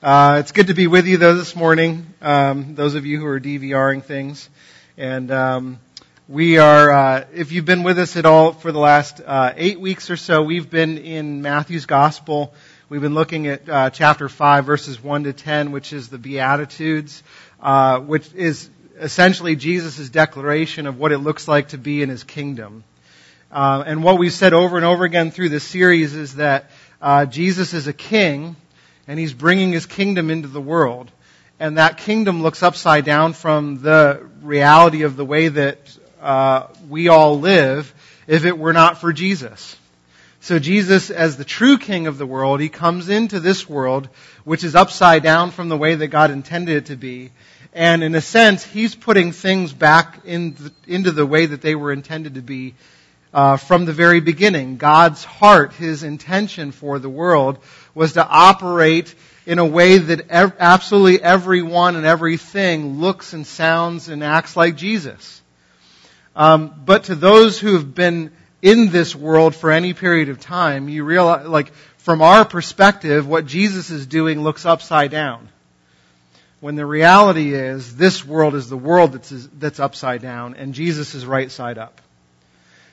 Uh, it's good to be with you though this morning. Um, those of you who are DVRing things, and um, we are. Uh, if you've been with us at all for the last uh, eight weeks or so, we've been in Matthew's Gospel. We've been looking at uh, chapter five, verses one to ten, which is the Beatitudes, uh, which is essentially Jesus' declaration of what it looks like to be in His kingdom. Uh, and what we've said over and over again through this series is that Jesus is a king and he's bringing his kingdom into the world. And that kingdom looks upside down from the reality of the way that uh, we all live if it were not for Jesus. So Jesus, as the true king of the world, he comes into this world, which is upside down from the way that God intended it to be. And in a sense, he's putting things back in the, into the way that they were intended to be uh, from the very beginning. God's heart, his intention for the world, was to operate in a way that ev- absolutely everyone and everything looks and sounds and acts like Jesus. Um, but to those who have been in this world for any period of time, you realize, like, from our perspective, what Jesus is doing looks upside down. When the reality is, this world is the world that's, that's upside down, and Jesus is right side up.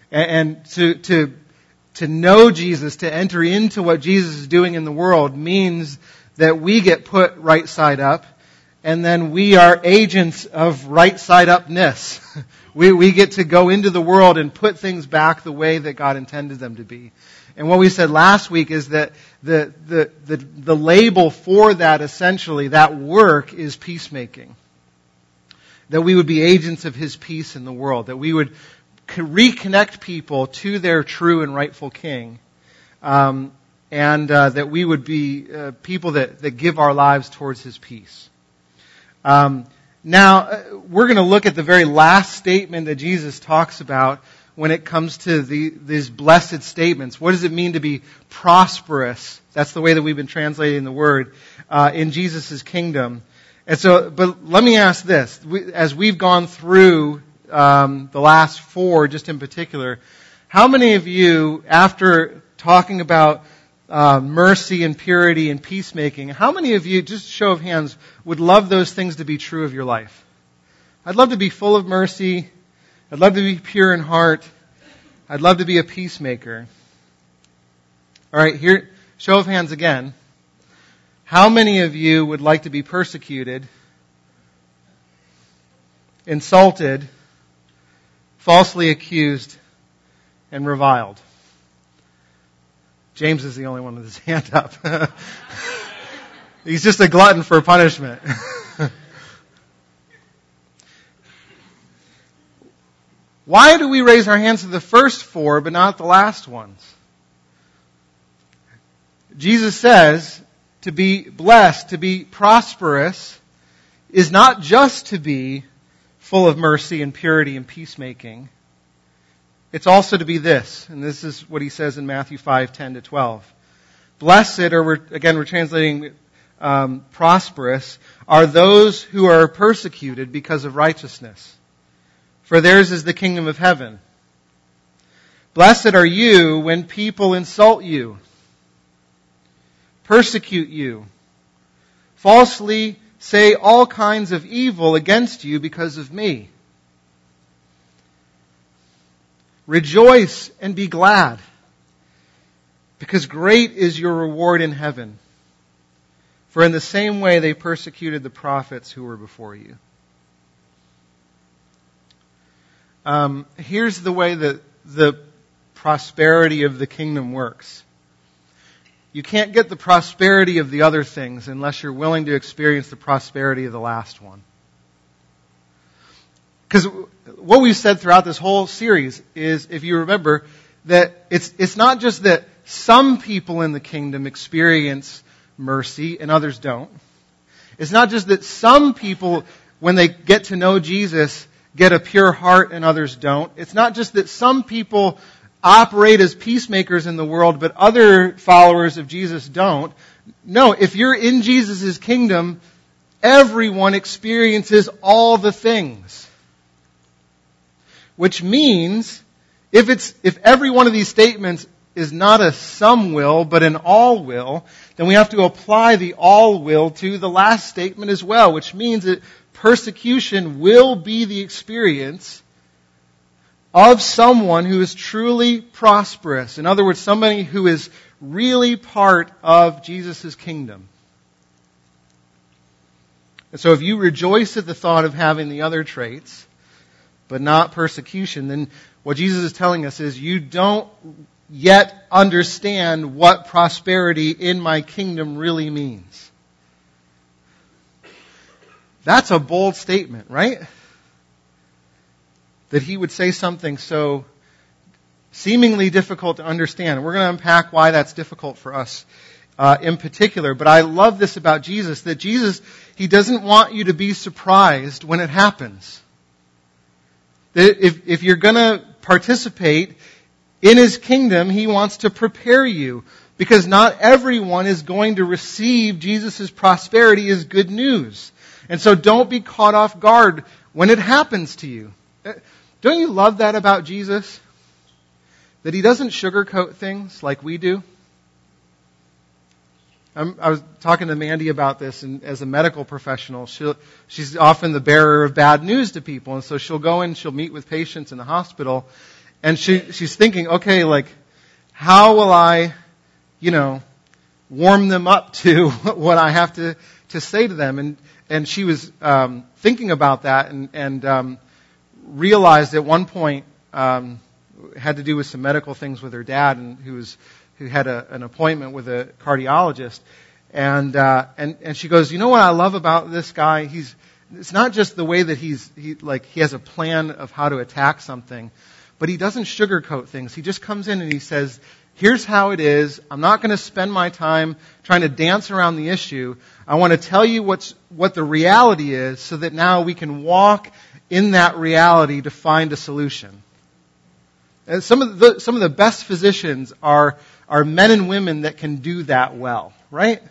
And, and to, to to know Jesus, to enter into what Jesus is doing in the world means that we get put right side up and then we are agents of right side upness. we, we get to go into the world and put things back the way that God intended them to be. And what we said last week is that the, the, the, the label for that essentially, that work is peacemaking. That we would be agents of His peace in the world. That we would reconnect people to their true and rightful king. Um, and uh, that we would be uh, people that, that give our lives towards his peace. Um, now, uh, we're going to look at the very last statement that Jesus talks about when it comes to the, these blessed statements. What does it mean to be prosperous? That's the way that we've been translating the word uh, in Jesus' kingdom. And so, but let me ask this: as we've gone through um, the last four, just in particular, how many of you, after talking about uh, mercy and purity and peacemaking, how many of you, just show of hands, would love those things to be true of your life? I'd love to be full of mercy. I'd love to be pure in heart. I'd love to be a peacemaker. All right, here, show of hands again. How many of you would like to be persecuted, insulted, falsely accused, and reviled. James is the only one with his hand up. He's just a glutton for punishment. Why do we raise our hands to the first four but not the last ones? Jesus says to be blessed, to be prosperous, is not just to be full of mercy and purity and peacemaking. It's also to be this, and this is what he says in Matthew 5, 10 to 12. Blessed, or we're, again, we're translating um, prosperous, are those who are persecuted because of righteousness. For theirs is the kingdom of heaven. Blessed are you when people insult you, persecute you, falsely say all kinds of evil against you because of me. Rejoice and be glad, because great is your reward in heaven. For in the same way they persecuted the prophets who were before you. Um, here's the way that the prosperity of the kingdom works. You can't get the prosperity of the other things unless you're willing to experience the prosperity of the last one. Because what we've said throughout this whole series is, if you remember, that it's, it's not just that some people in the kingdom experience mercy and others don't. It's not just that some people, when they get to know Jesus, get a pure heart and others don't. It's not just that some people operate as peacemakers in the world, but other followers of Jesus don't. No, if you're in Jesus' kingdom, everyone experiences all the things. Which means, if it's, if every one of these statements is not a some will, but an all will, then we have to apply the all will to the last statement as well, which means that persecution will be the experience of someone who is truly prosperous. In other words, somebody who is really part of Jesus' kingdom. And so if you rejoice at the thought of having the other traits, but not persecution, then what Jesus is telling us is you don't yet understand what prosperity in my kingdom really means. That's a bold statement, right? That he would say something so seemingly difficult to understand. We're going to unpack why that's difficult for us uh, in particular. But I love this about Jesus, that Jesus, he doesn't want you to be surprised when it happens. That if, if you're going to participate in his kingdom, he wants to prepare you. Because not everyone is going to receive Jesus' prosperity as good news. And so don't be caught off guard when it happens to you. Don't you love that about Jesus? That he doesn't sugarcoat things like we do? I'm, i was talking to Mandy about this, and as a medical professional, she's often the bearer of bad news to people, and so she'll go in, she'll meet with patients in the hospital, and she she's thinking, okay, like, how will I, you know, warm them up to what I have to to say to them? And and she was um, thinking about that, and and um, realized at one point um, had to do with some medical things with her dad, and who was who had a, an appointment with a cardiologist, and uh, and and she goes, you know what I love about this guy? He's it's not just the way that he's he like he has a plan of how to attack something, but he doesn't sugarcoat things. He just comes in and he says, here's how it is. I'm not going to spend my time trying to dance around the issue. I want to tell you what's what the reality is, so that now we can walk in that reality to find a solution. And some of the some of the best physicians are are men and women that can do that well, right?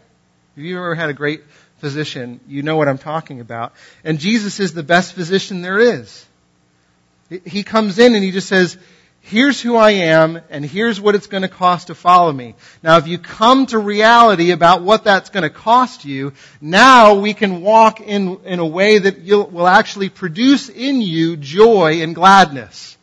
If you ever had a great physician, you know what I'm talking about. And Jesus is the best physician there is. He comes in and he just says, here's who I am and here's what it's going to cost to follow me. Now if you come to reality about what that's going to cost you, now we can walk in, in a way that will actually produce in you joy and gladness.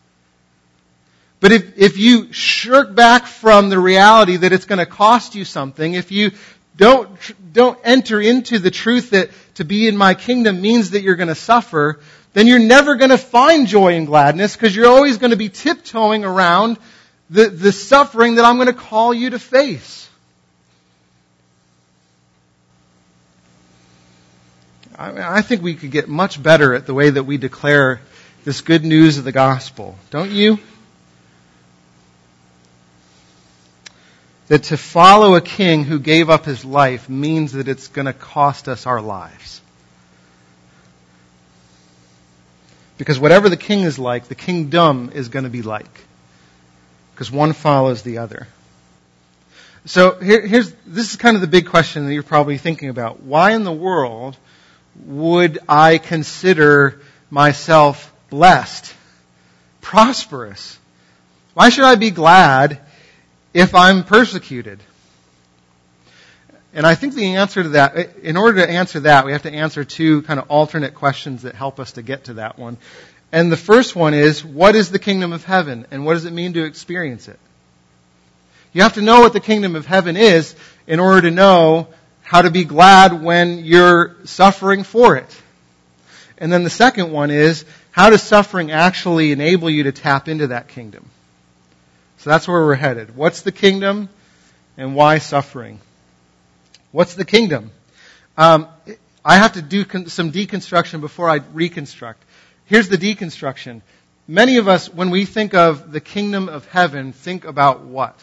But if, if you shirk back from the reality that it's going to cost you something, if you don't, don't enter into the truth that to be in my kingdom means that you're going to suffer, then you're never going to find joy and gladness because you're always going to be tiptoeing around the, the suffering that I'm going to call you to face. I, I think we could get much better at the way that we declare this good news of the gospel. Don't you? that to follow a king who gave up his life means that it's going to cost us our lives. Because whatever the king is like, the kingdom is going to be like. Because one follows the other. So here, here's, this is kind of the big question that you're probably thinking about. Why in the world would I consider myself blessed, prosperous? Why should I be glad if I'm persecuted? And I think the answer to that, in order to answer that, we have to answer two kind of alternate questions that help us to get to that one. And the first one is, what is the kingdom of heaven? And what does it mean to experience it? You have to know what the kingdom of heaven is in order to know how to be glad when you're suffering for it. And then the second one is, how does suffering actually enable you to tap into that kingdom? So that's where we're headed. What's the kingdom and why suffering? What's the kingdom? Um, I have to do con- some deconstruction before I reconstruct. Here's the deconstruction. Many of us, when we think of the kingdom of heaven, think about what?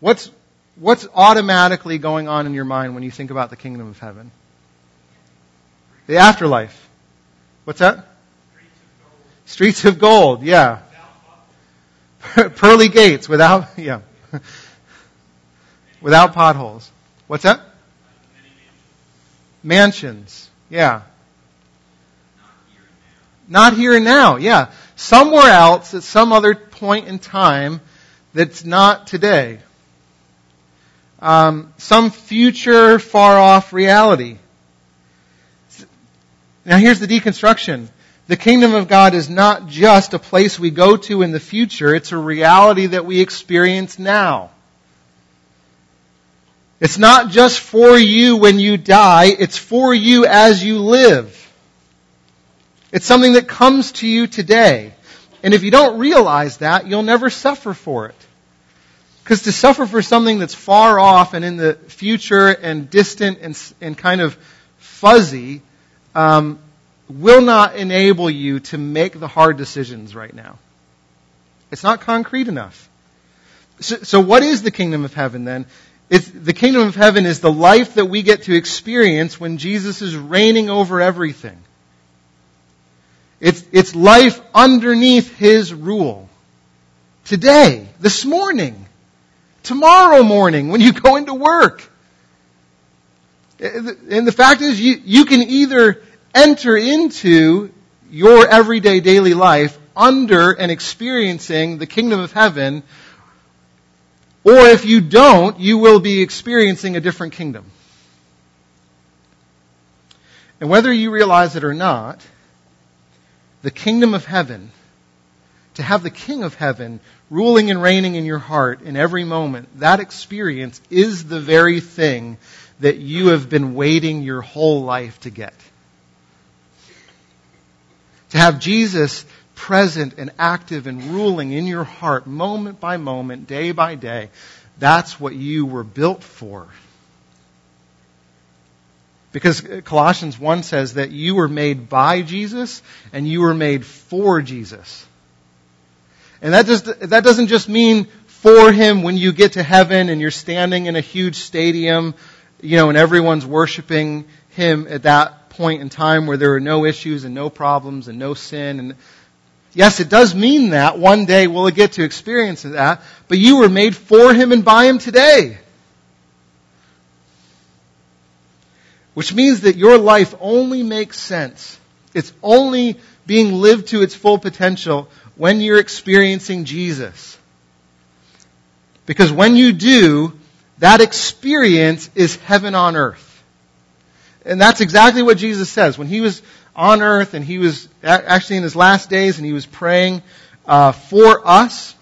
What's, what's automatically going on in your mind when you think about the kingdom of heaven? The afterlife. What's that? Streets of gold, Streets of gold yeah. pearly gates without, yeah, without potholes. What's that? Mansions. Yeah. Not here and now. Yeah. Somewhere else at some other point in time that's not today. um, some future far off reality. Now here's the deconstruction. The kingdom of God is not just a place we go to in the future, it's a reality that we experience now. It's not just for you when you die, it's for you as you live. It's something that comes to you today. And if you don't realize that, you'll never suffer for it. Because to suffer for something that's far off and in the future and distant and, and kind of fuzzy um, will not enable you to make the hard decisions right now. It's not concrete enough. So, so what is the kingdom of heaven then? It's, the kingdom of heaven is the life that we get to experience when Jesus is reigning over everything. It's, it's life underneath His rule. Today, this morning, tomorrow morning, when you go into work. And the fact is, you, you can either enter into your everyday daily life under and experiencing the kingdom of heaven, or if you don't, you will be experiencing a different kingdom. And whether you realize it or not, the kingdom of heaven, to have the king of heaven ruling and reigning in your heart in every moment, that experience is the very thing that you have been waiting your whole life to get. To have Jesus present and active and ruling in your heart moment by moment, day by day, that's what you were built for. Because Colossians 1 says that you were made by Jesus and you were made for Jesus. And that, just, that doesn't just mean for Him when you get to heaven and you're standing in a huge stadium, you know, and everyone's worshiping Him at that point in time where there are no issues and no problems and no sin. And yes, it does mean that. One day we'll get to experience that. But you were made for Him and by Him today. Which means that your life only makes sense. It's only being lived to its full potential when you're experiencing Jesus. Because when you do, that experience is heaven on earth. And that's exactly what Jesus says. When he was on earth and he was actually in his last days and he was praying uh, for us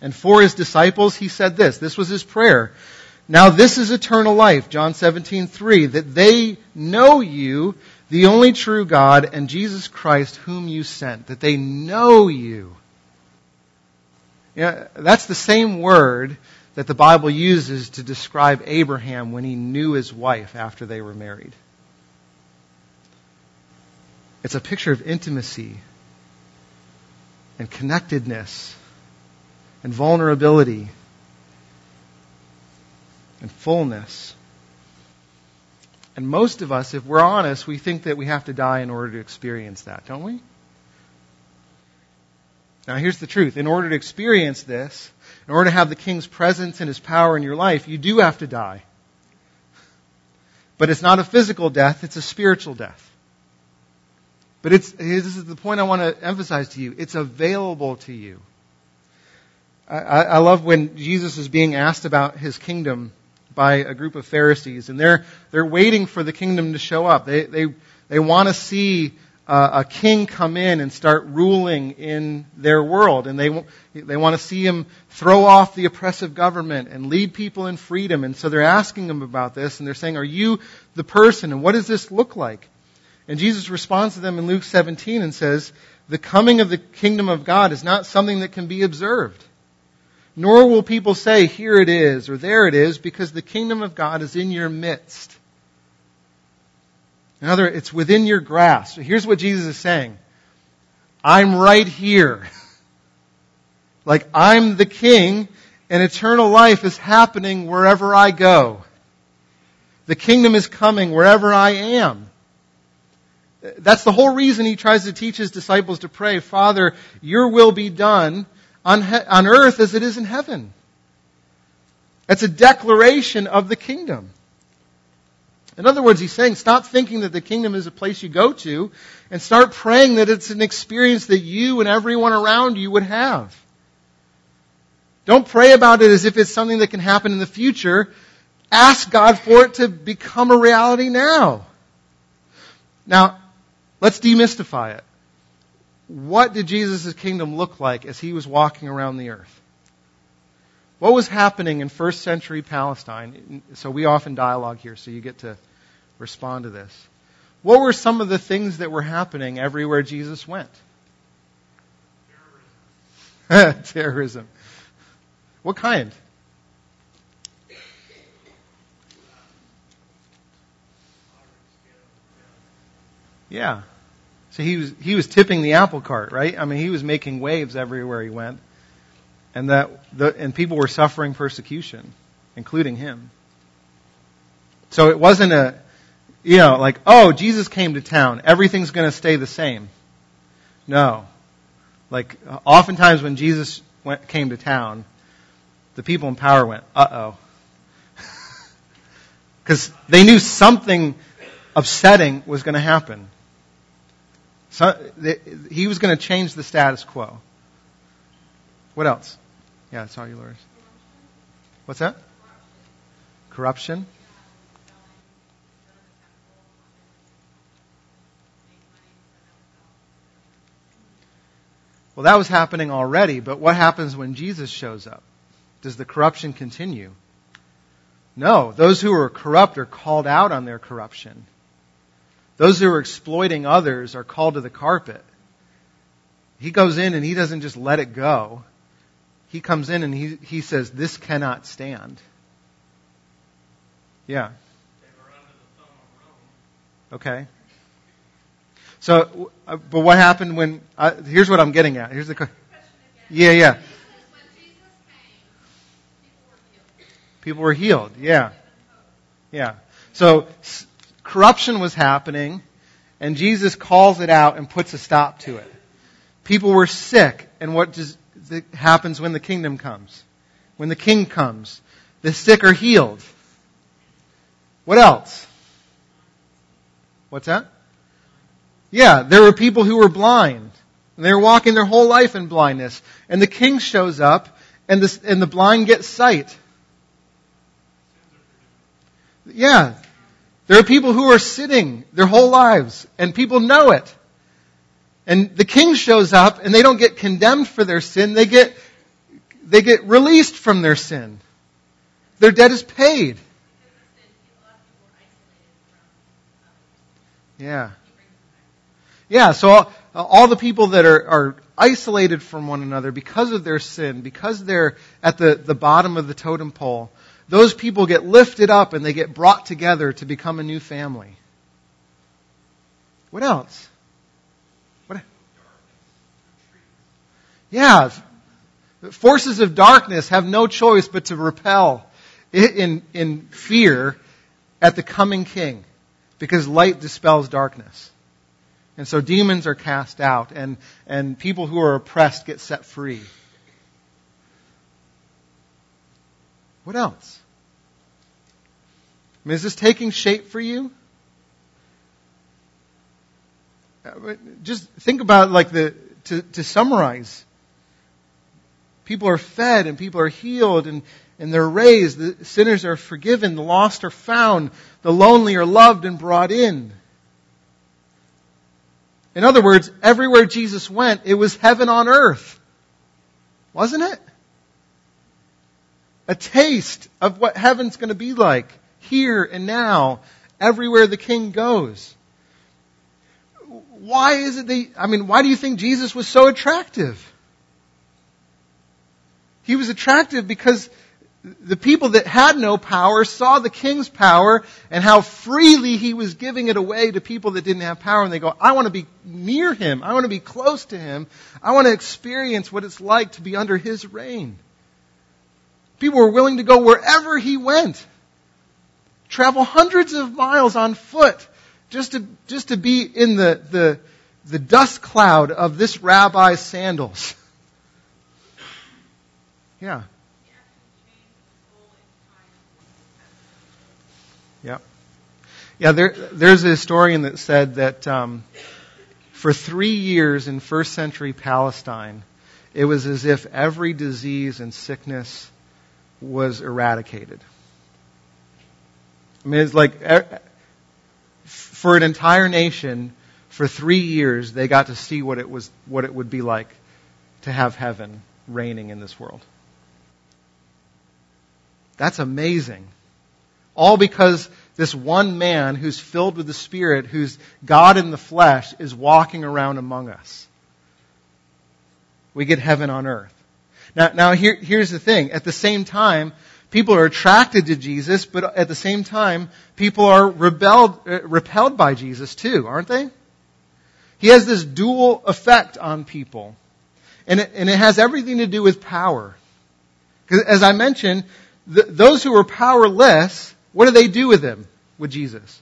and for his disciples, he said this. This was his prayer. Now this is eternal life, John 17, 3, that they know you, the only true God, and Jesus Christ, whom you sent. That they know you. Yeah, that's the same word that the Bible uses to describe Abraham when he knew his wife after they were married. It's a picture of intimacy and connectedness and vulnerability and fullness. And most of us, if we're honest, we think that we have to die in order to experience that, don't we? Now here's the truth. In order to experience this, in order to have the King's presence and His power in your life, you do have to die. But it's not a physical death, it's a spiritual death. But it's, this is the point I want to emphasize to you. It's available to you. I, I love when Jesus is being asked about His kingdom by a group of Pharisees, and they're they're waiting for the kingdom to show up. They they they want to see uh, a king come in and start ruling in their world, and they they want to see him throw off the oppressive government and lead people in freedom. And so they're asking him about this, and they're saying, "Are you the person? And what does this look like?" And Jesus responds to them in Luke 17 and says, "The coming of the kingdom of God is not something that can be observed." Nor will people say, here it is, or there it is, because the kingdom of God is in your midst. In other, words, it's within your grasp. So Here's what Jesus is saying. I'm right here. like I'm the king, and eternal life is happening wherever I go. The kingdom is coming wherever I am. That's the whole reason he tries to teach his disciples to pray, Father, your will be done on, he- on earth as it is in heaven. That's a declaration of the kingdom. In other words, he's saying, stop thinking that the kingdom is a place you go to and start praying that it's an experience that you and everyone around you would have. Don't pray about it as if it's something that can happen in the future. Ask God for it to become a reality now. Now, let's demystify it. What did Jesus' kingdom look like as he was walking around the earth? What was happening in first century Palestine? So we often dialogue here, so you get to respond to this. What were some of the things that were happening everywhere Jesus went? Terrorism. Terrorism. What kind? Yeah. So he was he was tipping the apple cart, right? I mean, he was making waves everywhere he went, and that the, and people were suffering persecution, including him. So it wasn't a, you know, like oh Jesus came to town, everything's going to stay the same. No, like oftentimes when Jesus went, came to town, the people in power went, uh oh, because they knew something upsetting was going to happen. So, he was going to change the status quo. What else? Yeah, sorry, Loris. What's that? Corruption. Well, that was happening already, but what happens when Jesus shows up? Does the corruption continue? No. Those who are corrupt are called out on their corruption. Those who are exploiting others are called to the carpet. He goes in and he doesn't just let it go. He comes in and he, he says, This cannot stand. Yeah. Okay. So, uh, but what happened when? Uh, here's what I'm getting at. Here's the. Yeah, yeah. People were healed. Yeah. Yeah. So corruption was happening, and Jesus calls it out and puts a stop to it. People were sick, and what happens when the kingdom comes? When the king comes, the sick are healed. What else? What's that? Yeah, there were people who were blind. And they were walking their whole life in blindness. And the king shows up, and the, and the blind get sight. Yeah, there are people who are sitting their whole lives, and people know it. And the king shows up, and they don't get condemned for their sin, they get, they get released from their sin. Their debt is paid. Yeah. Yeah, so all, all the people that are, are isolated from one another because of their sin, because they're at the, the bottom of the totem pole, those people get lifted up and they get brought together to become a new family. What else? What? Yeah. Forces of darkness have no choice but to repel in, in fear at the coming king because light dispels darkness. And so demons are cast out and, and people who are oppressed get set free. What else? I mean, is this taking shape for you? Uh, just think about like the to, to summarize. People are fed and people are healed and, and they're raised. The sinners are forgiven. The lost are found. The lonely are loved and brought in. In other words, everywhere Jesus went, it was heaven on earth. Wasn't it? A taste of what heaven's going to be like here and now, everywhere the king goes. Why is it that, I mean, why do you think Jesus was so attractive? He was attractive because the people that had no power saw the king's power and how freely he was giving it away to people that didn't have power. And they go, I want to be near him. I want to be close to him. I want to experience what it's like to be under his reign. People were willing to go wherever he went. Travel hundreds of miles on foot just to, just to be in the, the, the dust cloud of this rabbi's sandals. Yeah. Yeah. Yeah, there, there's a historian that said that um, for three years in first century Palestine, it was as if every disease and sickness was eradicated. I mean, it's like for an entire nation, for three years, they got to see what it was, what it would be like to have heaven reigning in this world. That's amazing. All because this one man who's filled with the Spirit, who's God in the flesh, is walking around among us. We get heaven on earth. Now, now here, here's the thing. At the same time, people are attracted to Jesus, but at the same time, people are rebelled, uh, repelled by Jesus too, aren't they? He has this dual effect on people. And it, and it has everything to do with power. Because as I mentioned, those who are powerless, what do they do with him, with Jesus?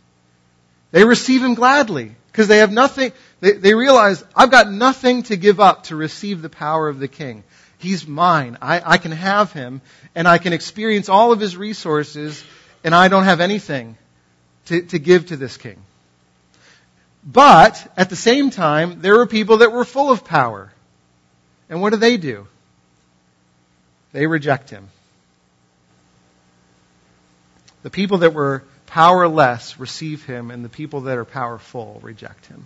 They receive him gladly. Because they have nothing, they, they realize, I've got nothing to give up to receive the power of the king. He's mine. I, I can have him, and I can experience all of his resources, and I don't have anything to, to give to this king. But, at the same time, there were people that were full of power. And what do they do? They reject him. The people that were powerless receive him, and the people that are powerful reject him.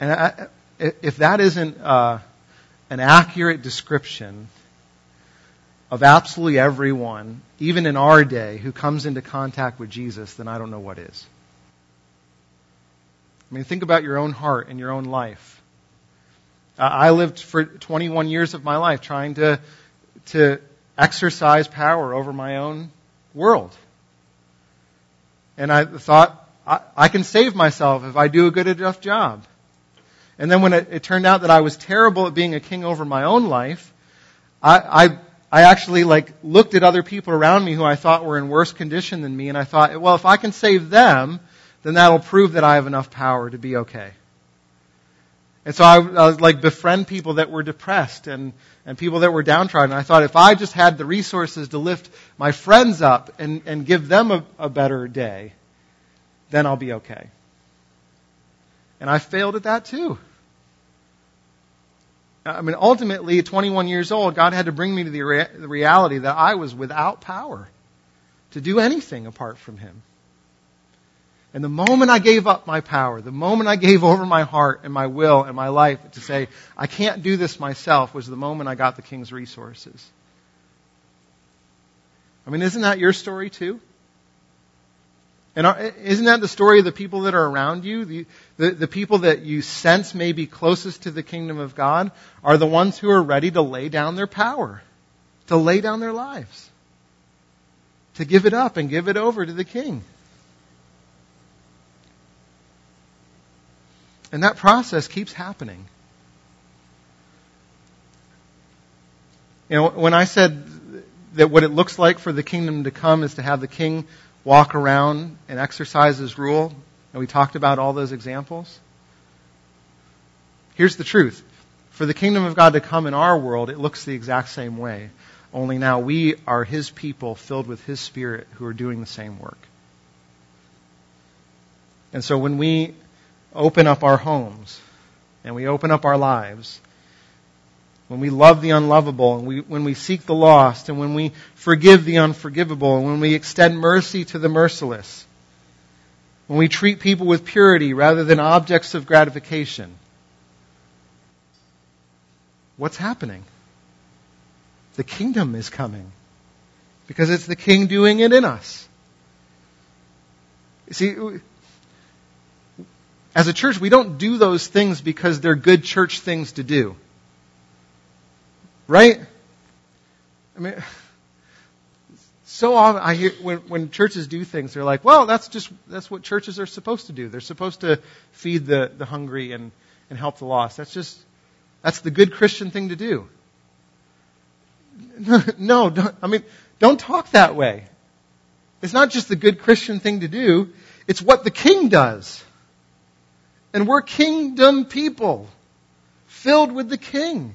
And I, if that isn't uh, an accurate description of absolutely everyone, even in our day, who comes into contact with Jesus, then I don't know what is. I mean, think about your own heart and your own life. I lived for 21 years of my life trying to, to exercise power over my own world. And I thought, I, I can save myself if I do a good enough job. And then when it, it, turned out that I was terrible at being a king over my own life, I, I, I actually like looked at other people around me who I thought were in worse condition than me, and I thought, well, if I can save them, then that'll prove that I have enough power to be okay. And so I, I was like befriend people that were depressed and, and people that were downtrodden. I thought if I just had the resources to lift my friends up and, and give them a, a better day, then I'll be okay. And I failed at that too. I mean, ultimately, at 21 years old, God had to bring me to the, rea- the reality that I was without power to do anything apart from Him. And the moment I gave up my power, the moment I gave over my heart and my will and my life to say, I can't do this myself, was the moment I got the king's resources. I mean, isn't that your story too? And isn't that the story of the people that are around you? The, the, the, people that you sense may be closest to the kingdom of God are the ones who are ready to lay down their power, to lay down their lives, to give it up and give it over to the king. And that process keeps happening. You know, when I said that what it looks like for the kingdom to come is to have the king walk around and exercise his rule, and we talked about all those examples, here's the truth. For the kingdom of God to come in our world, it looks the exact same way. Only now we are his people filled with his spirit who are doing the same work. And so when we open up our homes and we open up our lives, when we love the unlovable, and we, when we seek the lost, and when we forgive the unforgivable, and when we extend mercy to the merciless, when we treat people with purity rather than objects of gratification, what's happening? The kingdom is coming because it's the king doing it in us. You see, as a church, we don't do those things because they're good church things to do. Right? I mean, so often I hear when, when churches do things, they're like, well, that's just, that's what churches are supposed to do. They're supposed to feed the, the hungry and, and help the lost. That's just, that's the good Christian thing to do. No, don't, I mean, don't talk that way. It's not just the good Christian thing to do, it's what the king does. And we're kingdom people, filled with the king.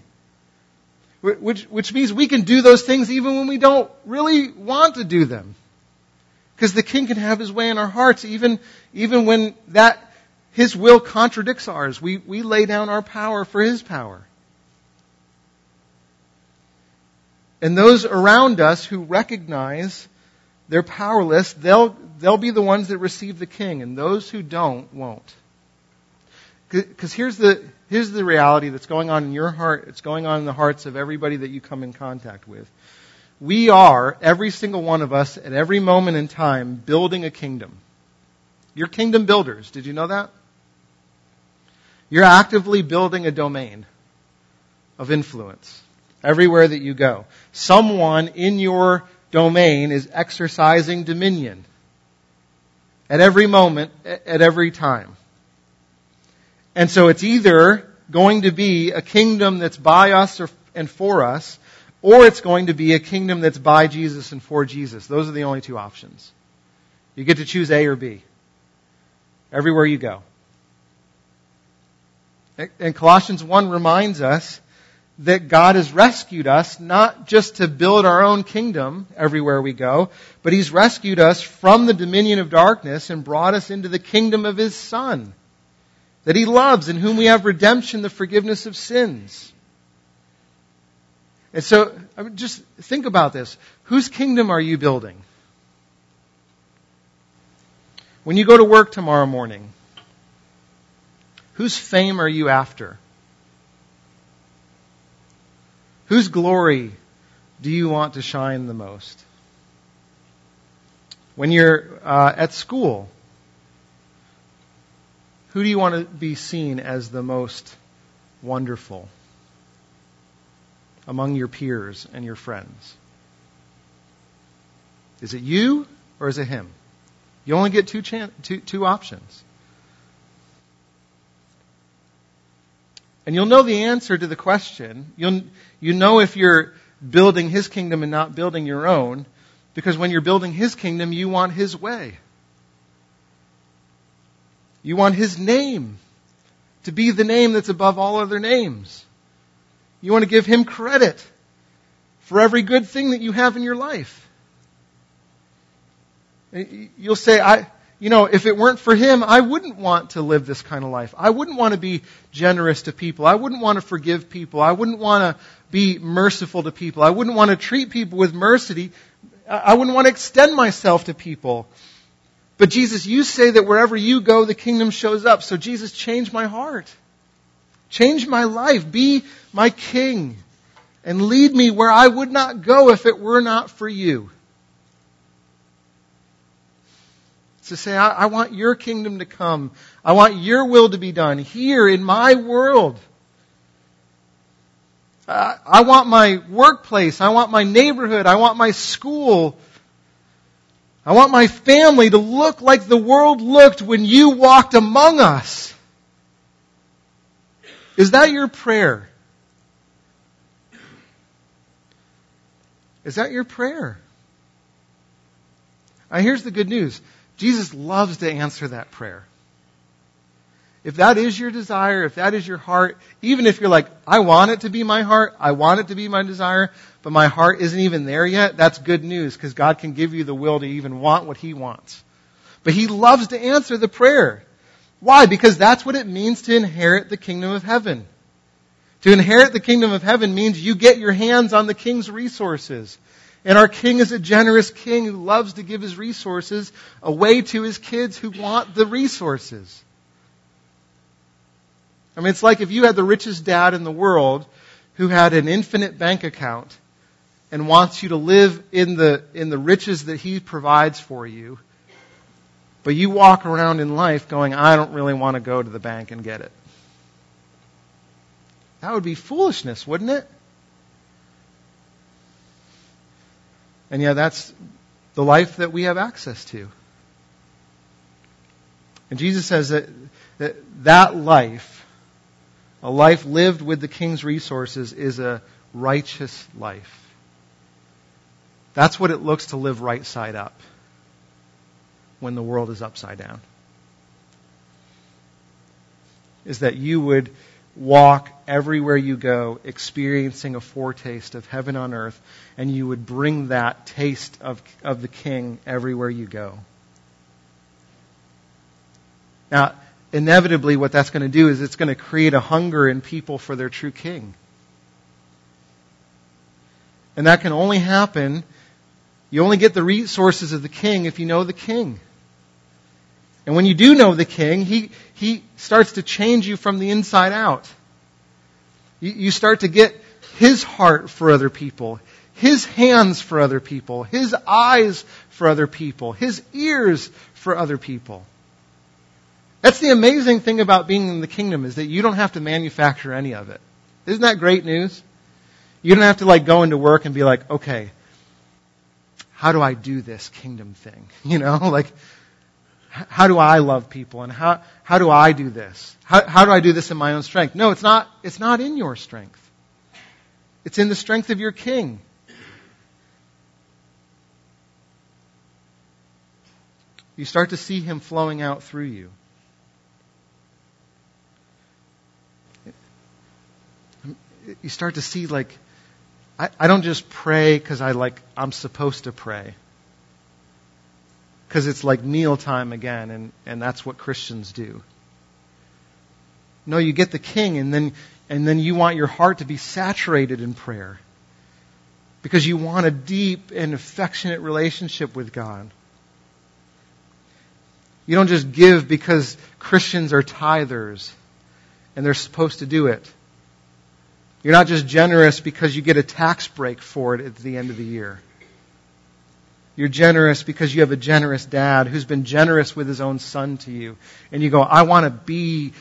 Which, which means we can do those things even when we don't really want to do them. Because the king can have his way in our hearts, even, even when that His will contradicts ours. We, we lay down our power for His power. And those around us who recognize they're powerless, they'll, they'll be the ones that receive the king, and those who don't won't. Because here's the, here's the reality that's going on in your heart, it's going on in the hearts of everybody that you come in contact with. We are, every single one of us, at every moment in time, building a kingdom. You're kingdom builders. Did you know that? You're actively building a domain of influence everywhere that you go. Someone in your domain is exercising dominion at every moment, at every time. And so it's either going to be a kingdom that's by us or, and for us, or it's going to be a kingdom that's by Jesus and for Jesus. Those are the only two options. You get to choose A or B. Everywhere you go. And Colossians 1 reminds us that God has rescued us not just to build our own kingdom everywhere we go, but He's rescued us from the dominion of darkness and brought us into the kingdom of His Son that He loves, in whom we have redemption, the forgiveness of sins. And so, I mean, just think about this. Whose kingdom are you building? When you go to work tomorrow morning, Whose fame are you after? Whose glory do you want to shine the most? When you're uh, at school, who do you want to be seen as the most wonderful among your peers and your friends? Is it you or is it him? You only get two, chan- two, two options. And you'll know the answer to the question. You'll, you know if you're building His kingdom and not building your own, because when you're building His kingdom, you want His way. You want His name to be the name that's above all other names. You want to give Him credit for every good thing that you have in your life. You'll say, I, you know, if it weren't for him, I wouldn't want to live this kind of life. I wouldn't want to be generous to people. I wouldn't want to forgive people. I wouldn't want to be merciful to people. I wouldn't want to treat people with mercy. I wouldn't want to extend myself to people. But Jesus, you say that wherever you go, the kingdom shows up. So Jesus, change my heart. Change my life. Be my king. And lead me where I would not go if it were not for you. to say, I, I want your kingdom to come. I want your will to be done here in my world. I, I want my workplace. I want my neighborhood. I want my school. I want my family to look like the world looked when you walked among us. Is that your prayer? Is that your prayer? Now, here's the good news. Jesus loves to answer that prayer. If that is your desire, if that is your heart, even if you're like, I want it to be my heart, I want it to be my desire, but my heart isn't even there yet, that's good news because God can give you the will to even want what He wants. But He loves to answer the prayer. Why? Because that's what it means to inherit the kingdom of heaven. To inherit the kingdom of heaven means you get your hands on the king's resources. And our king is a generous king who loves to give his resources away to his kids who want the resources. I mean, it's like if you had the richest dad in the world who had an infinite bank account and wants you to live in the, in the riches that he provides for you, but you walk around in life going, I don't really want to go to the bank and get it. That would be foolishness, wouldn't it? And yeah, that's the life that we have access to. And Jesus says that that, that life, a life lived with the king's resources, is a righteous life. That's what it looks to live right side up when the world is upside down. Is that you would walk everywhere you go, experiencing a foretaste of heaven on earth, and you would bring that taste of, of the King everywhere you go. Now, inevitably what that's going to do is it's going to create a hunger in people for their true king. And that can only happen, you only get the resources of the king if you know the king. And when you do know the king, he, he starts to change you from the inside out. You, you start to get his heart for other people, his hands for other people, his eyes for other people, his ears for other people. That's the amazing thing about being in the kingdom is that you don't have to manufacture any of it. Isn't that great news? You don't have to like go into work and be like, okay, how do I do this kingdom thing? You know, like, how do I love people and how, how do I do this? How, how do I do this in my own strength? No, it's not, it's not in your strength. It's in the strength of your king. You start to see him flowing out through you. You start to see like, I, I don't just pray because I like, I'm supposed to pray because it's like mealtime again, and, and that's what Christians do. No, you get the king, and then, and then you want your heart to be saturated in prayer because you want a deep and affectionate relationship with God. You don't just give because Christians are tithers and they're supposed to do it. You're not just generous because you get a tax break for it at the end of the year. You're generous because you have a generous dad who's been generous with his own son to you. And you go, I want to be,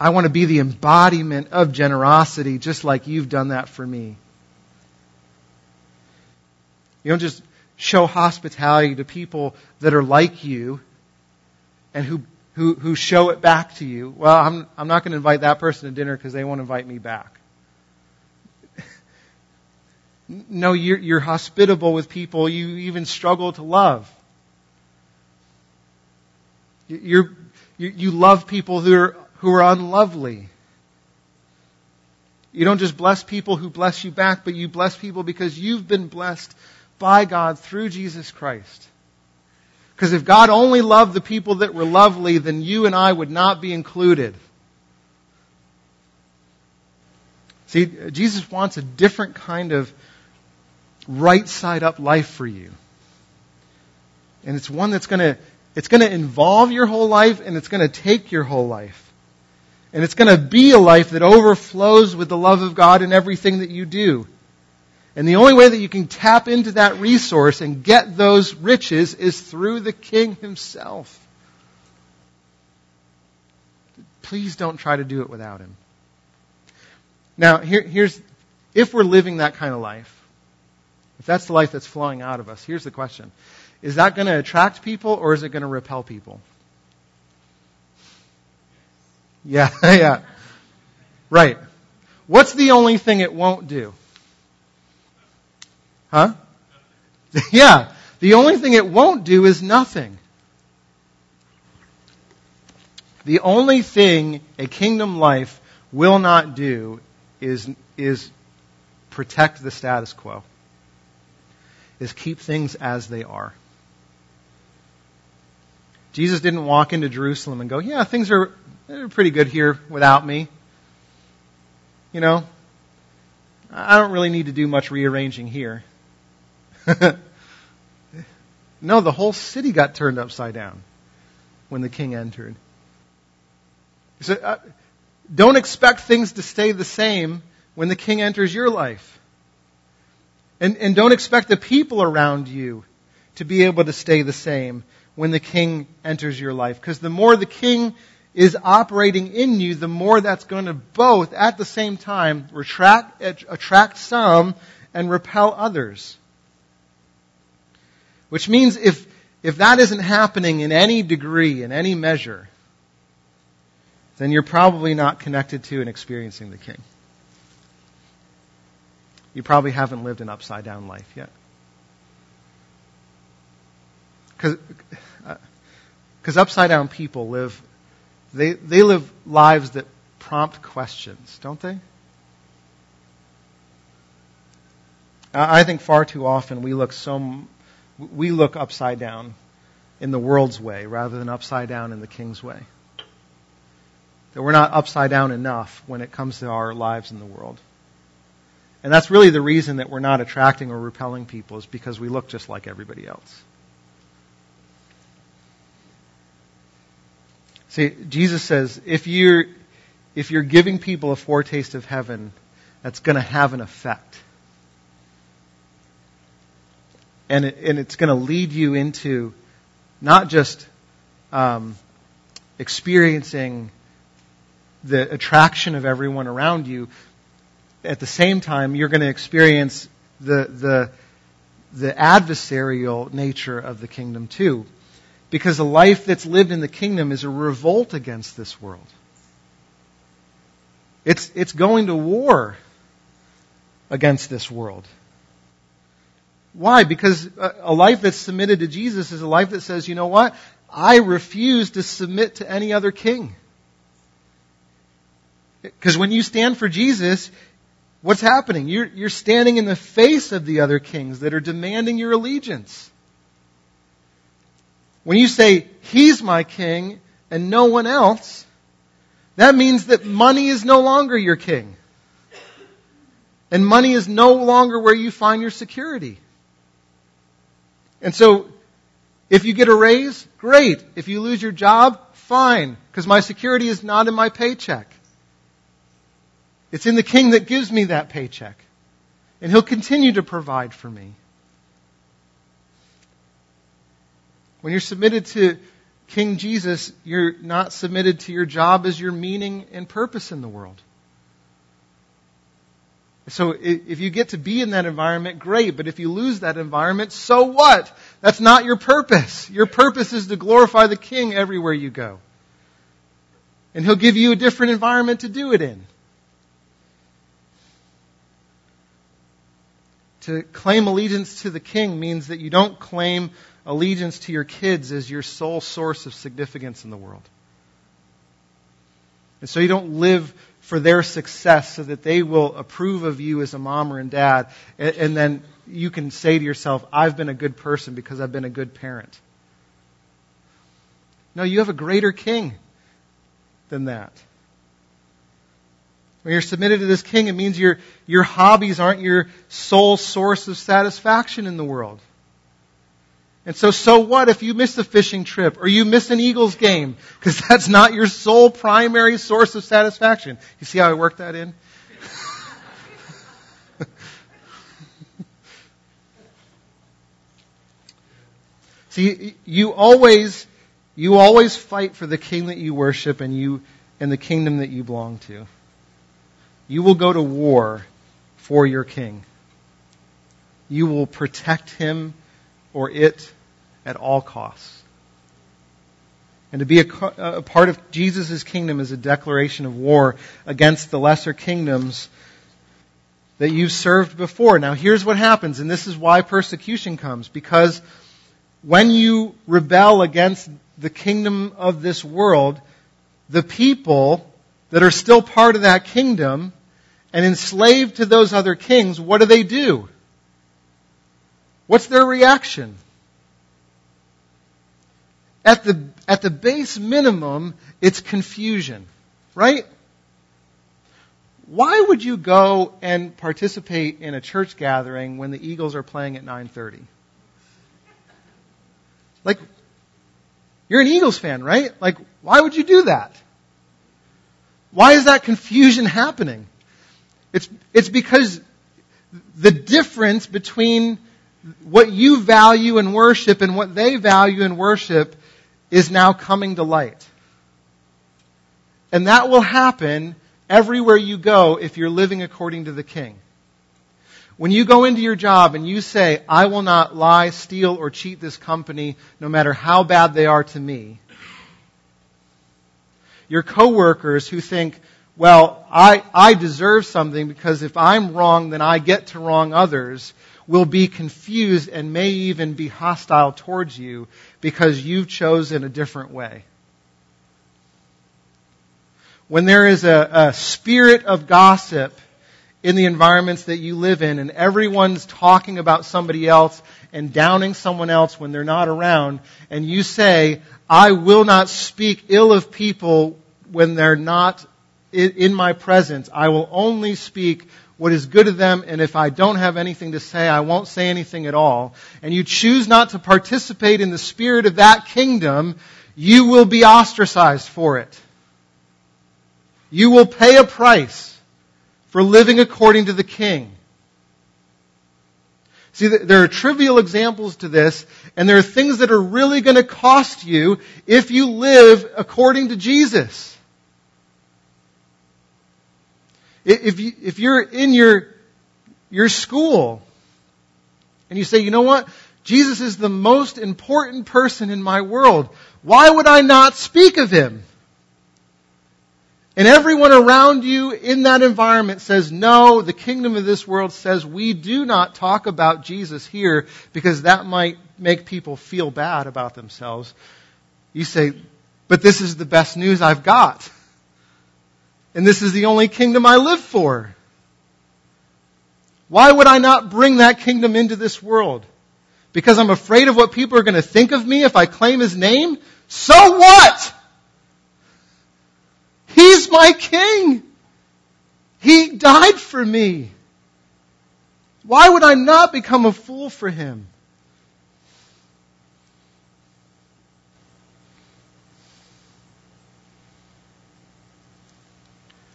I want to be the embodiment of generosity just like you've done that for me. You don't just show hospitality to people that are like you and who, who, who show it back to you. Well, I'm, I'm not going to invite that person to dinner because they won't invite me back. No, you're, you're hospitable with people you even struggle to love. You're, you, you love people who are, who are unlovely. You don't just bless people who bless you back, but you bless people because you've been blessed by God through Jesus Christ. Because if God only loved the people that were lovely, then you and I would not be included. See, Jesus wants a different kind of right side up life for you. And it's one that's going to it's going to involve your whole life and it's going to take your whole life. And it's going to be a life that overflows with the love of God in everything that you do. And the only way that you can tap into that resource and get those riches is through the King himself. Please don't try to do it without him. Now, here, here's, if we're living that kind of life, if that's the life that's flowing out of us, here's the question. Is that going to attract people or is it going to repel people? Yeah, yeah. Right. What's the only thing it won't do? Huh? yeah. The only thing it won't do is nothing. The only thing a kingdom life will not do is, is protect the status quo is keep things as they are. Jesus didn't walk into Jerusalem and go, yeah, things are pretty good here without me. You know, I don't really need to do much rearranging here. no, the whole city got turned upside down when the king entered. So, uh, don't expect things to stay the same when the king enters your life. And, and don't expect the people around you to be able to stay the same when the king enters your life. Because the more the king is operating in you, the more that's going to both at the same time retract, attract some and repel others. Which means if, if that isn't happening in any degree, in any measure, then you're probably not connected to and experiencing the king you probably haven't lived an upside down life yet. Because uh, upside down people live, they, they live lives that prompt questions, don't they? I think far too often we look so, we look upside down in the world's way rather than upside down in the king's way. that we're not upside down enough when it comes to our lives in the world. And that's really the reason that we're not attracting or repelling people is because we look just like everybody else. See, Jesus says if you're if you're giving people a foretaste of heaven, that's going to have an effect. And, it, and it's going to lead you into not just um, experiencing the attraction of everyone around you, at the same time, you're going to experience the, the, the adversarial nature of the kingdom too. Because the life that's lived in the kingdom is a revolt against this world. It's, it's going to war against this world. Why? Because a life that's submitted to Jesus is a life that says, you know what? I refuse to submit to any other king. Because when you stand for Jesus, what's happening? You're, you're standing in the face of the other kings that are demanding your allegiance. When you say, He's my king and no one else, that means that money is no longer your king. And money is no longer where you find your security. And so, if you get a raise, great. If you lose your job, fine. Because my security is not in my paycheck. It's in the king that gives me that paycheck. And he'll continue to provide for me. When you're submitted to King Jesus, you're not submitted to your job as your meaning and purpose in the world. So if you get to be in that environment, great. But if you lose that environment, so what? That's not your purpose. Your purpose is to glorify the King everywhere you go. And He'll give you a different environment to do it in. To claim allegiance to the King means that you don't claim allegiance to your kids as your sole source of significance in the world. And so you don't live for their success so that they will approve of you as a mom or a dad, and, and then you can say to yourself, I've been a good person because I've been a good parent. No, you have a greater king than that. When you're submitted to this king, it means your, your hobbies aren't your sole source of satisfaction in the world. And so, so what if you miss a fishing trip or you miss an Eagles game? Because that's not your sole primary source of satisfaction. You see how I worked that in? see, you always, you always fight for the king that you worship and you, and the kingdom that you belong to. You will go to war for your king. You will protect him or it at all costs. And to be a, a part of Jesus' kingdom is a declaration of war against the lesser kingdoms that you've served before. Now here's what happens, and this is why persecution comes, because when you rebel against the kingdom of this world, the people that are still part of that kingdom and enslaved to those other kings, what do they do? What's their reaction? At the, at the base minimum, it's confusion, right? Why would you go and participate in a church gathering when the Eagles are playing at 9:30? Like you're an Eagles fan, right? Like why would you do that? Why is that confusion happening? It's it's because the difference between what you value and worship and what they value and worship is now coming to light. And that will happen everywhere you go if you're living according to the king. When you go into your job and you say, I will not lie, steal, or cheat this company no matter how bad they are to me, your coworkers who think, well, I, I deserve something because if I'm wrong, then I get to wrong others, will be confused and may even be hostile towards you because you've chosen a different way. When there is a, a spirit of gossip in the environments that you live in and everyone's talking about somebody else and downing someone else when they're not around and you say, I will not speak ill of people when they're not in my presence, I will only speak what is good to them, and if I don't have anything to say, I won't say anything at all. And you choose not to participate in the spirit of that kingdom, you will be ostracized for it. You will pay a price for living according to the king. See, there are trivial examples to this, and there are things that are really going to cost you if you live according to Jesus. If, you, if you're in your, your school and you say, you know what? Jesus is the most important person in my world. Why would I not speak of him? And everyone around you in that environment says, no, the kingdom of this world says we do not talk about Jesus here because that might make people feel bad about themselves. You say, but this is the best news I've got. And this is the only kingdom I live for. Why would I not bring that kingdom into this world? Because I'm afraid of what people are going to think of me if I claim his name? So what? My king. He died for me. Why would I not become a fool for him?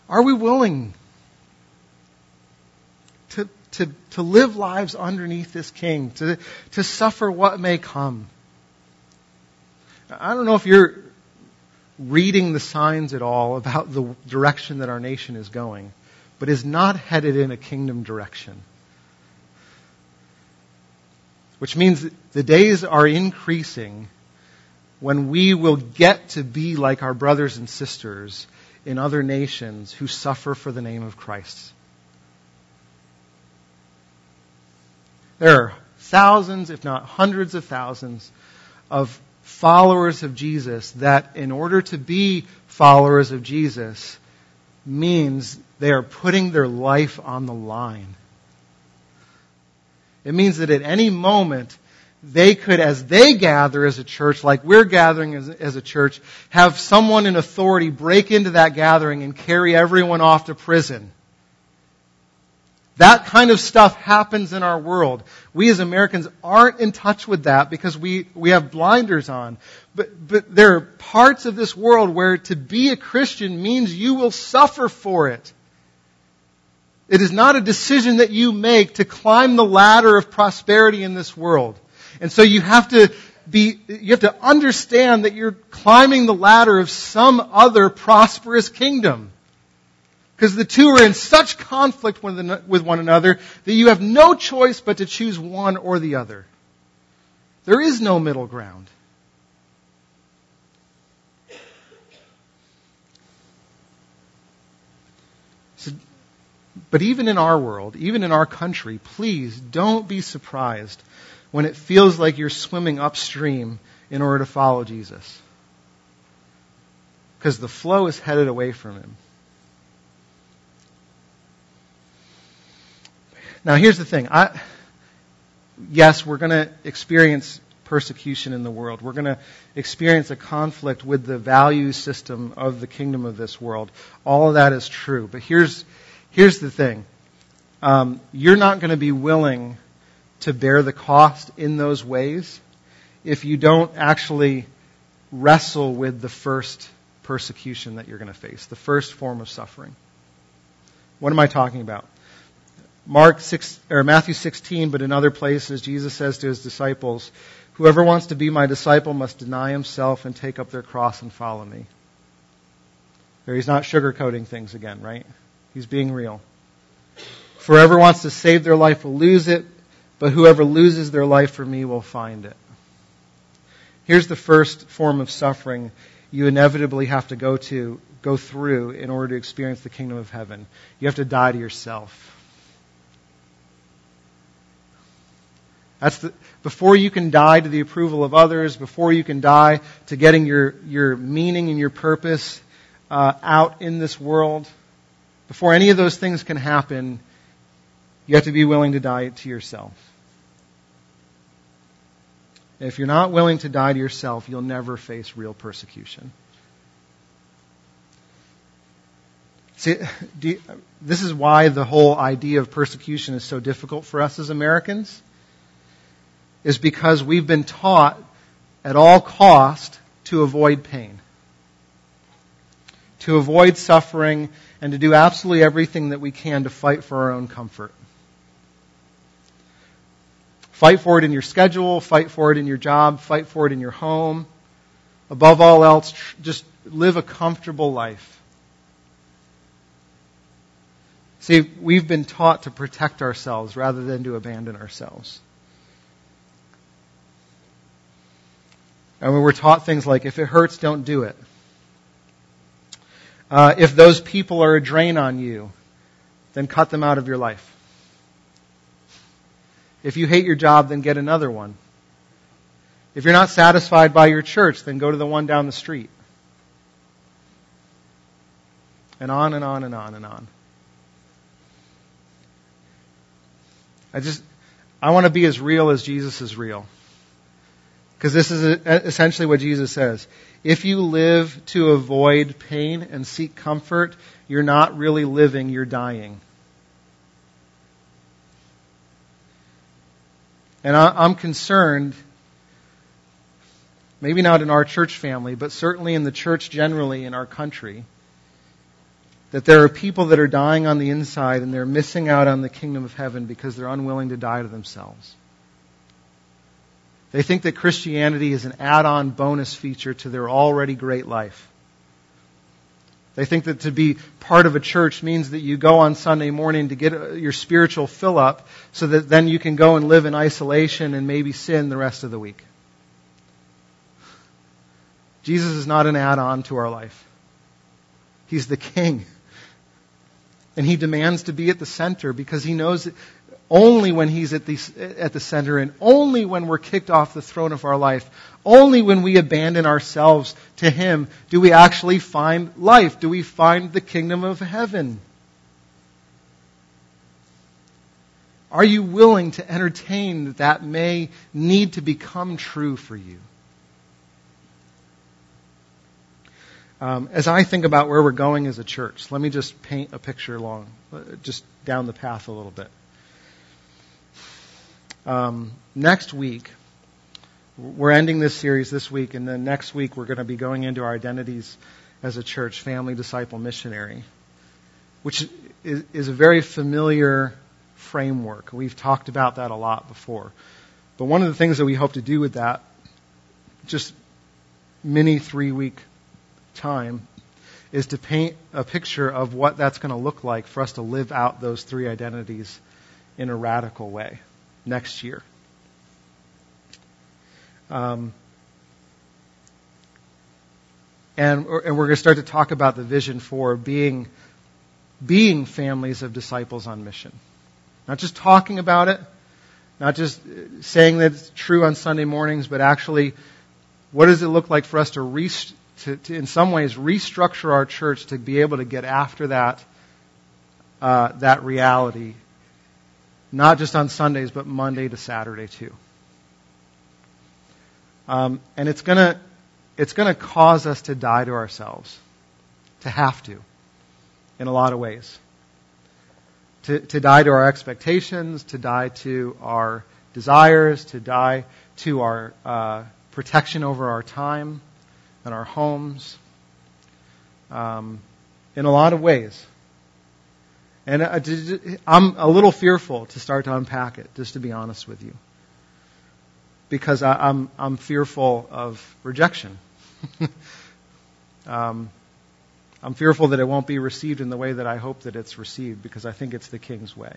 Are we willing to, to, to live lives underneath this king, to, to suffer what may come? I don't know if you're reading the signs at all about the direction that our nation is going, but is not headed in a kingdom direction. Which means the days are increasing when we will get to be like our brothers and sisters in other nations who suffer for the name of Christ. There are thousands, if not hundreds of thousands, of followers of Jesus that in order to be followers of Jesus means they are putting their life on the line. It means that at any moment, they could, as they gather as a church, like we're gathering as, as, a church, have someone in authority break into that gathering and carry everyone off to prison. That kind of stuff happens in our world. We as Americans aren't in touch with that because we, we have blinders on. But, but there are parts of this world where to be a Christian means you will suffer for it. It is not a decision that you make to climb the ladder of prosperity in this world. And so you have to be, you have to understand that you're climbing the ladder of some other prosperous kingdom. Because the two are in such conflict with one another that you have no choice but to choose one or the other. There is no middle ground. So, but even in our world, even in our country, please don't be surprised when it feels like you're swimming upstream in order to follow Jesus. Because the flow is headed away from him. Now, here's the thing. I, yes, we're going to experience persecution in the world. We're going to experience a conflict with the value system of the kingdom of this world. All of that is true. But here's, here's the thing. Um, you're not going to be willing to bear the cost in those ways if you don't actually wrestle with the first persecution that you're going to face, the first form of suffering. What am I talking about? Mark 6, or Matthew 16, but in other places, Jesus says to his disciples, Whoever wants to be my disciple must deny himself and take up their cross and follow me. There, he's not sugarcoating things again, right? He's being real. Whoever wants to save their life will lose it, but whoever loses their life for me will find it. Here's the first form of suffering you inevitably have to go to, go through in order to experience the kingdom of heaven. You have to die to yourself. That's the, before you can die to the approval of others, before you can die to getting your, your meaning and your purpose uh, out in this world, before any of those things can happen, you have to be willing to die to yourself. If you're not willing to die to yourself, you'll never face real persecution. See, you, this is why the whole idea of persecution is so difficult for us as Americans, is because we've been taught at all cost to avoid pain, to avoid suffering, and to do absolutely everything that we can to fight for our own comfort. Fight for it in your schedule, fight for it in your job, fight for it in your home. Above all else, just live a comfortable life. See, we've been taught to protect ourselves rather than to abandon ourselves. And we were taught things like, if it hurts, don't do it. Uh, if those people are a drain on you, then cut them out of your life. If you hate your job, then get another one. If you're not satisfied by your church, then go to the one down the street. And on and on and on and on. I just, I want to be as real as Jesus is real. Because this is essentially what Jesus says. If you live to avoid pain and seek comfort, you're not really living, you're dying. And I'm concerned, maybe not in our church family, but certainly in the church generally in our country, that there are people that are dying on the inside and they're missing out on the kingdom of heaven because they're unwilling to die to themselves. They think that Christianity is an add on bonus feature to their already great life. They think that to be part of a church means that you go on Sunday morning to get uh, your spiritual fill up so that then you can go and live in isolation and maybe sin the rest of the week. Jesus is not an add on to our life. He's the king. And he demands to be at the center because he knows that only when he's at the, at the center and only when we're kicked off the throne of our life, only when we abandon ourselves to him do we actually find life, do we find the kingdom of heaven. Are you willing to entertain that that may need to become true for you? Um, as I think about where we're going as a church, let me just paint a picture along, uh, just down the path a little bit. Um, next week, we're ending this series this week, and then next week we're going to be going into our identities as a church, family, disciple, missionary, which is, is a very familiar framework. We've talked about that a lot before. But one of the things that we hope to do with that, just mini three week time is to paint a picture of what that's going to look like for us to live out those three identities in a radical way next year. Um, and, and we're going to start to talk about the vision for being, being families of disciples on mission. Not just talking about it, not just saying that it's true on Sunday mornings, but actually, what does it look like for us to reach, to, to, in some ways, restructure our church to be able to get after that, uh, that reality, not just on Sundays, but Monday to Saturday too. Um, and it's gonna, it's gonna cause us to die to ourselves, to have to, in a lot of ways. To, to die to our expectations, to die to our desires, to die to our uh, protection over our time and our homes, um, in a lot of ways. And I'm a little fearful to start to unpack it, just to be honest with you. Because I'm, I'm fearful of rejection. um, I'm fearful that it won't be received in the way that I hope that it's received, because I think it's the King's way.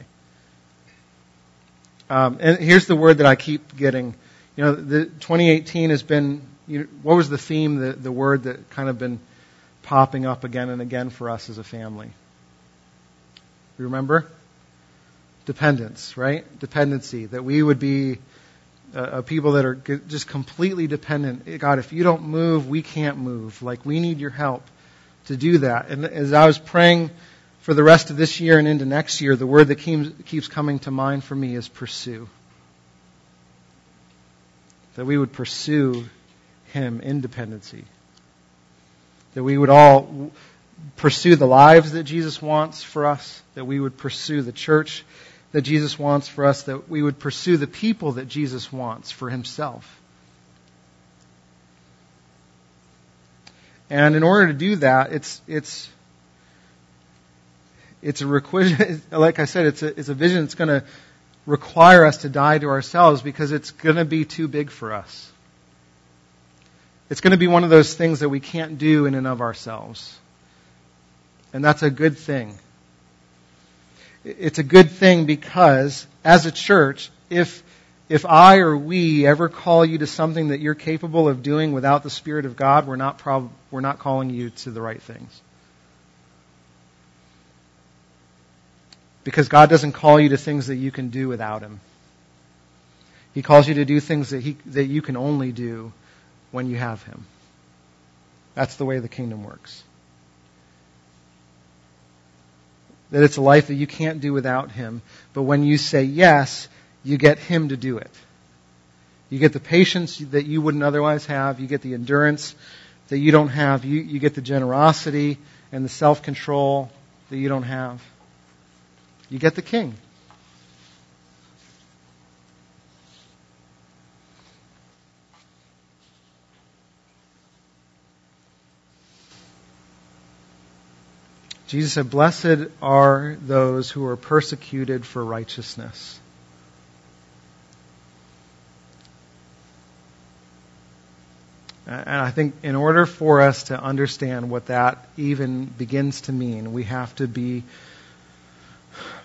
Um, and here's the word that I keep getting. You know, the 2018 has been you know, what was the theme, the, the word that kind of been popping up again and again for us as a family? Remember? Dependence, right? Dependency. That we would be uh, people that are just completely dependent. God, if you don't move, we can't move. Like, we need your help to do that. And as I was praying for the rest of this year and into next year, the word that keeps coming to mind for me is pursue. That we would pursue him in dependency. That we would all pursue the lives that Jesus wants for us, that we would pursue the church that Jesus wants for us, that we would pursue the people that Jesus wants for himself. And in order to do that, it's, it's, it's a requisition, like I said, it's a, it's a vision that's going to require us to die to ourselves because it's going to be too big for us. It's going to be one of those things that we can't do in and of ourselves. And that's a good thing. It's a good thing because, as a church, if, if I or we ever call you to something that you're capable of doing without the Spirit of God, we're not, prob- we're not calling you to the right things. Because God doesn't call you to things that you can do without Him. He calls you to do things that, he, that you can only do when you have Him. That's the way the kingdom works. That it's a life that you can't do without Him, but when you say yes, you get Him to do it. You get the patience that you wouldn't otherwise have. You get the endurance that you don't have. You, you get the generosity and the self control that you don't have. You get the king. Jesus said, Blessed are those who are persecuted for righteousness. And I think in order for us to understand what that even begins to mean, we have to be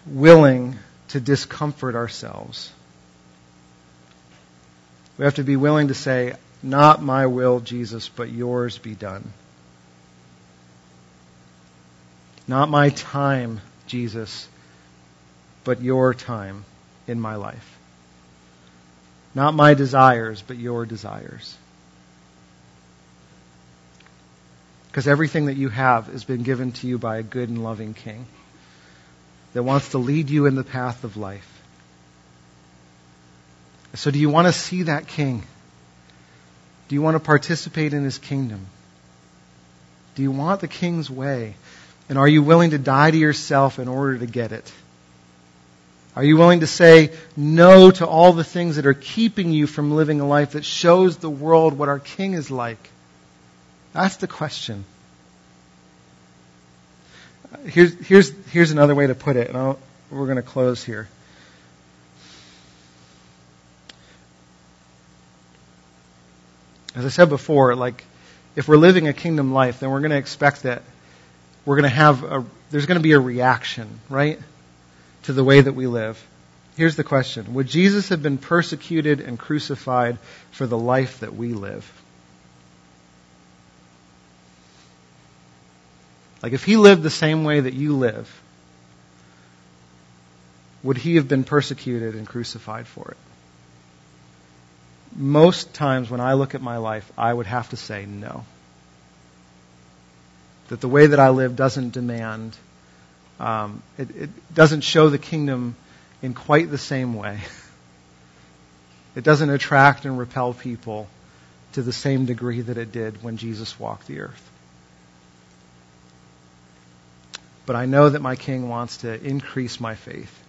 willing to discomfort ourselves. We have to be willing to say, Not my will, Jesus, but yours be done. Not my time, Jesus, but your time in my life. Not my desires, but your desires. Because everything that you have has been given to you by a good and loving King that wants to lead you in the path of life. So, do you want to see that King? Do you want to participate in his kingdom? Do you want the King's way? And are you willing to die to yourself in order to get it? Are you willing to say no to all the things that are keeping you from living a life that shows the world what our King is like? That's the question here's, here's, here's another way to put it, and I'll, we're going to close here. As I said before, like, if we're living a kingdom life, then we're going to expect that we're going to have a, there's going to be a reaction, right, to the way that we live. Here's the question Would Jesus have been persecuted and crucified for the life that we live? Like if he lived the same way that you live, would he have been persecuted and crucified for it? Most times when I look at my life, I would have to say no. That the way that I live doesn't demand, um, it, it doesn't show the kingdom in quite the same way. It doesn't attract and repel people to the same degree that it did when Jesus walked the earth. But I know that my King wants to increase my faith.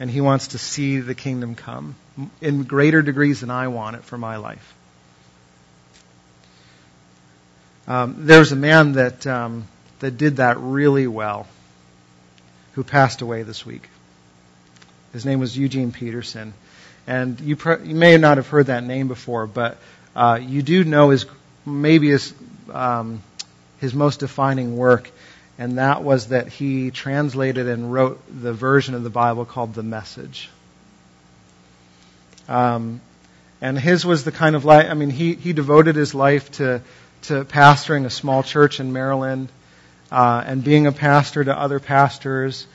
And he wants to see the kingdom come in greater degrees than I want it for my life. Um, there's a man that um, that did that really well, who passed away this week. His name was Eugene Peterson, and you, you may not have heard that name before, but uh, you do know his maybe his um, his most defining work and that was that he translated and wrote the version of the Bible called the Message. Um, and his was the kind of life, I mean, he, he devoted his life to, to pastoring a small church in Maryland uh, and being a pastor to other pastors.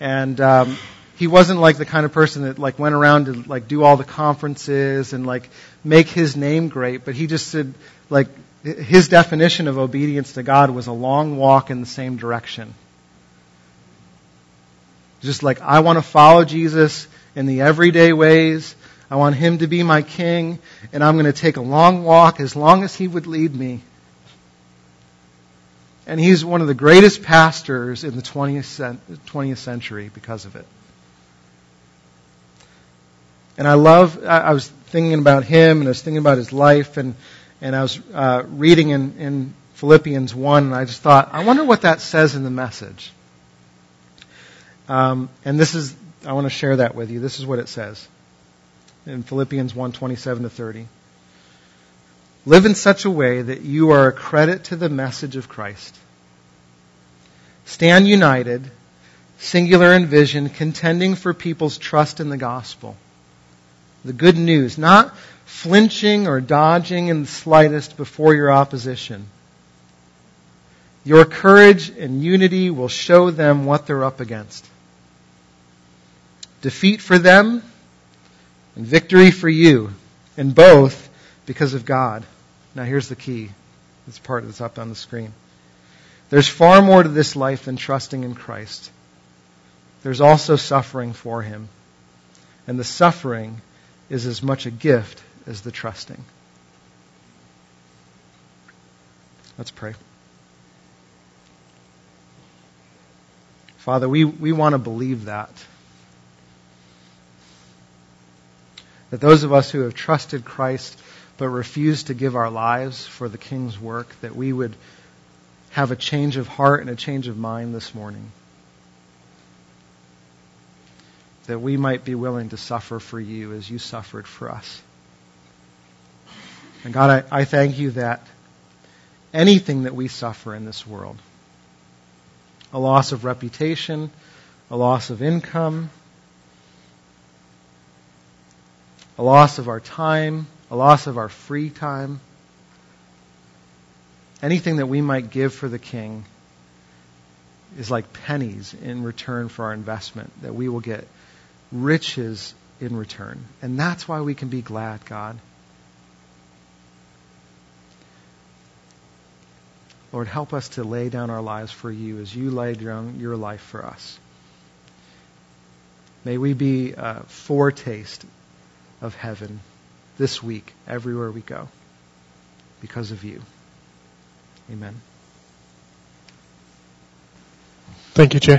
And um, he wasn't like the kind of person that like went around to like do all the conferences and like make his name great, but he just said like his definition of obedience to God was a long walk in the same direction. Just like, I want to follow Jesus in the everyday ways. I want him to be my king, and I'm going to take a long walk as long as he would lead me. And he's one of the greatest pastors in the 20th, 20th century because of it. And I love, I was thinking about him and I was thinking about his life and, and I was uh, reading in, in Philippians 1 and I just thought, I wonder what that says in the message. Um, and this is, I want to share that with you. This is what it says in Philippians 1 27 to 30. Live in such a way that you are a credit to the message of Christ. Stand united, singular in vision, contending for people's trust in the gospel. The good news, not flinching or dodging in the slightest before your opposition. Your courage and unity will show them what they're up against. Defeat for them and victory for you, and both because of God. Now here's the key. This part that's up on the screen. There's far more to this life than trusting in Christ. There's also suffering for Him. And the suffering is as much a gift as the trusting. Let's pray. Father, we, we want to believe that. That those of us who have trusted Christ but refuse to give our lives for the King's work, that we would have a change of heart and a change of mind this morning. That we might be willing to suffer for you as you suffered for us. And God, I, I thank you that anything that we suffer in this world, a loss of reputation, a loss of income, a loss of our time, a loss of our free time, anything that we might give for the king is like pennies in return for our investment, that we will get riches in return. And that's why we can be glad, God. Lord, help us to lay down our lives for you as you laid down your life for us. May we be a foretaste of heaven this week, everywhere we go, because of you. Amen. Thank you, Jay.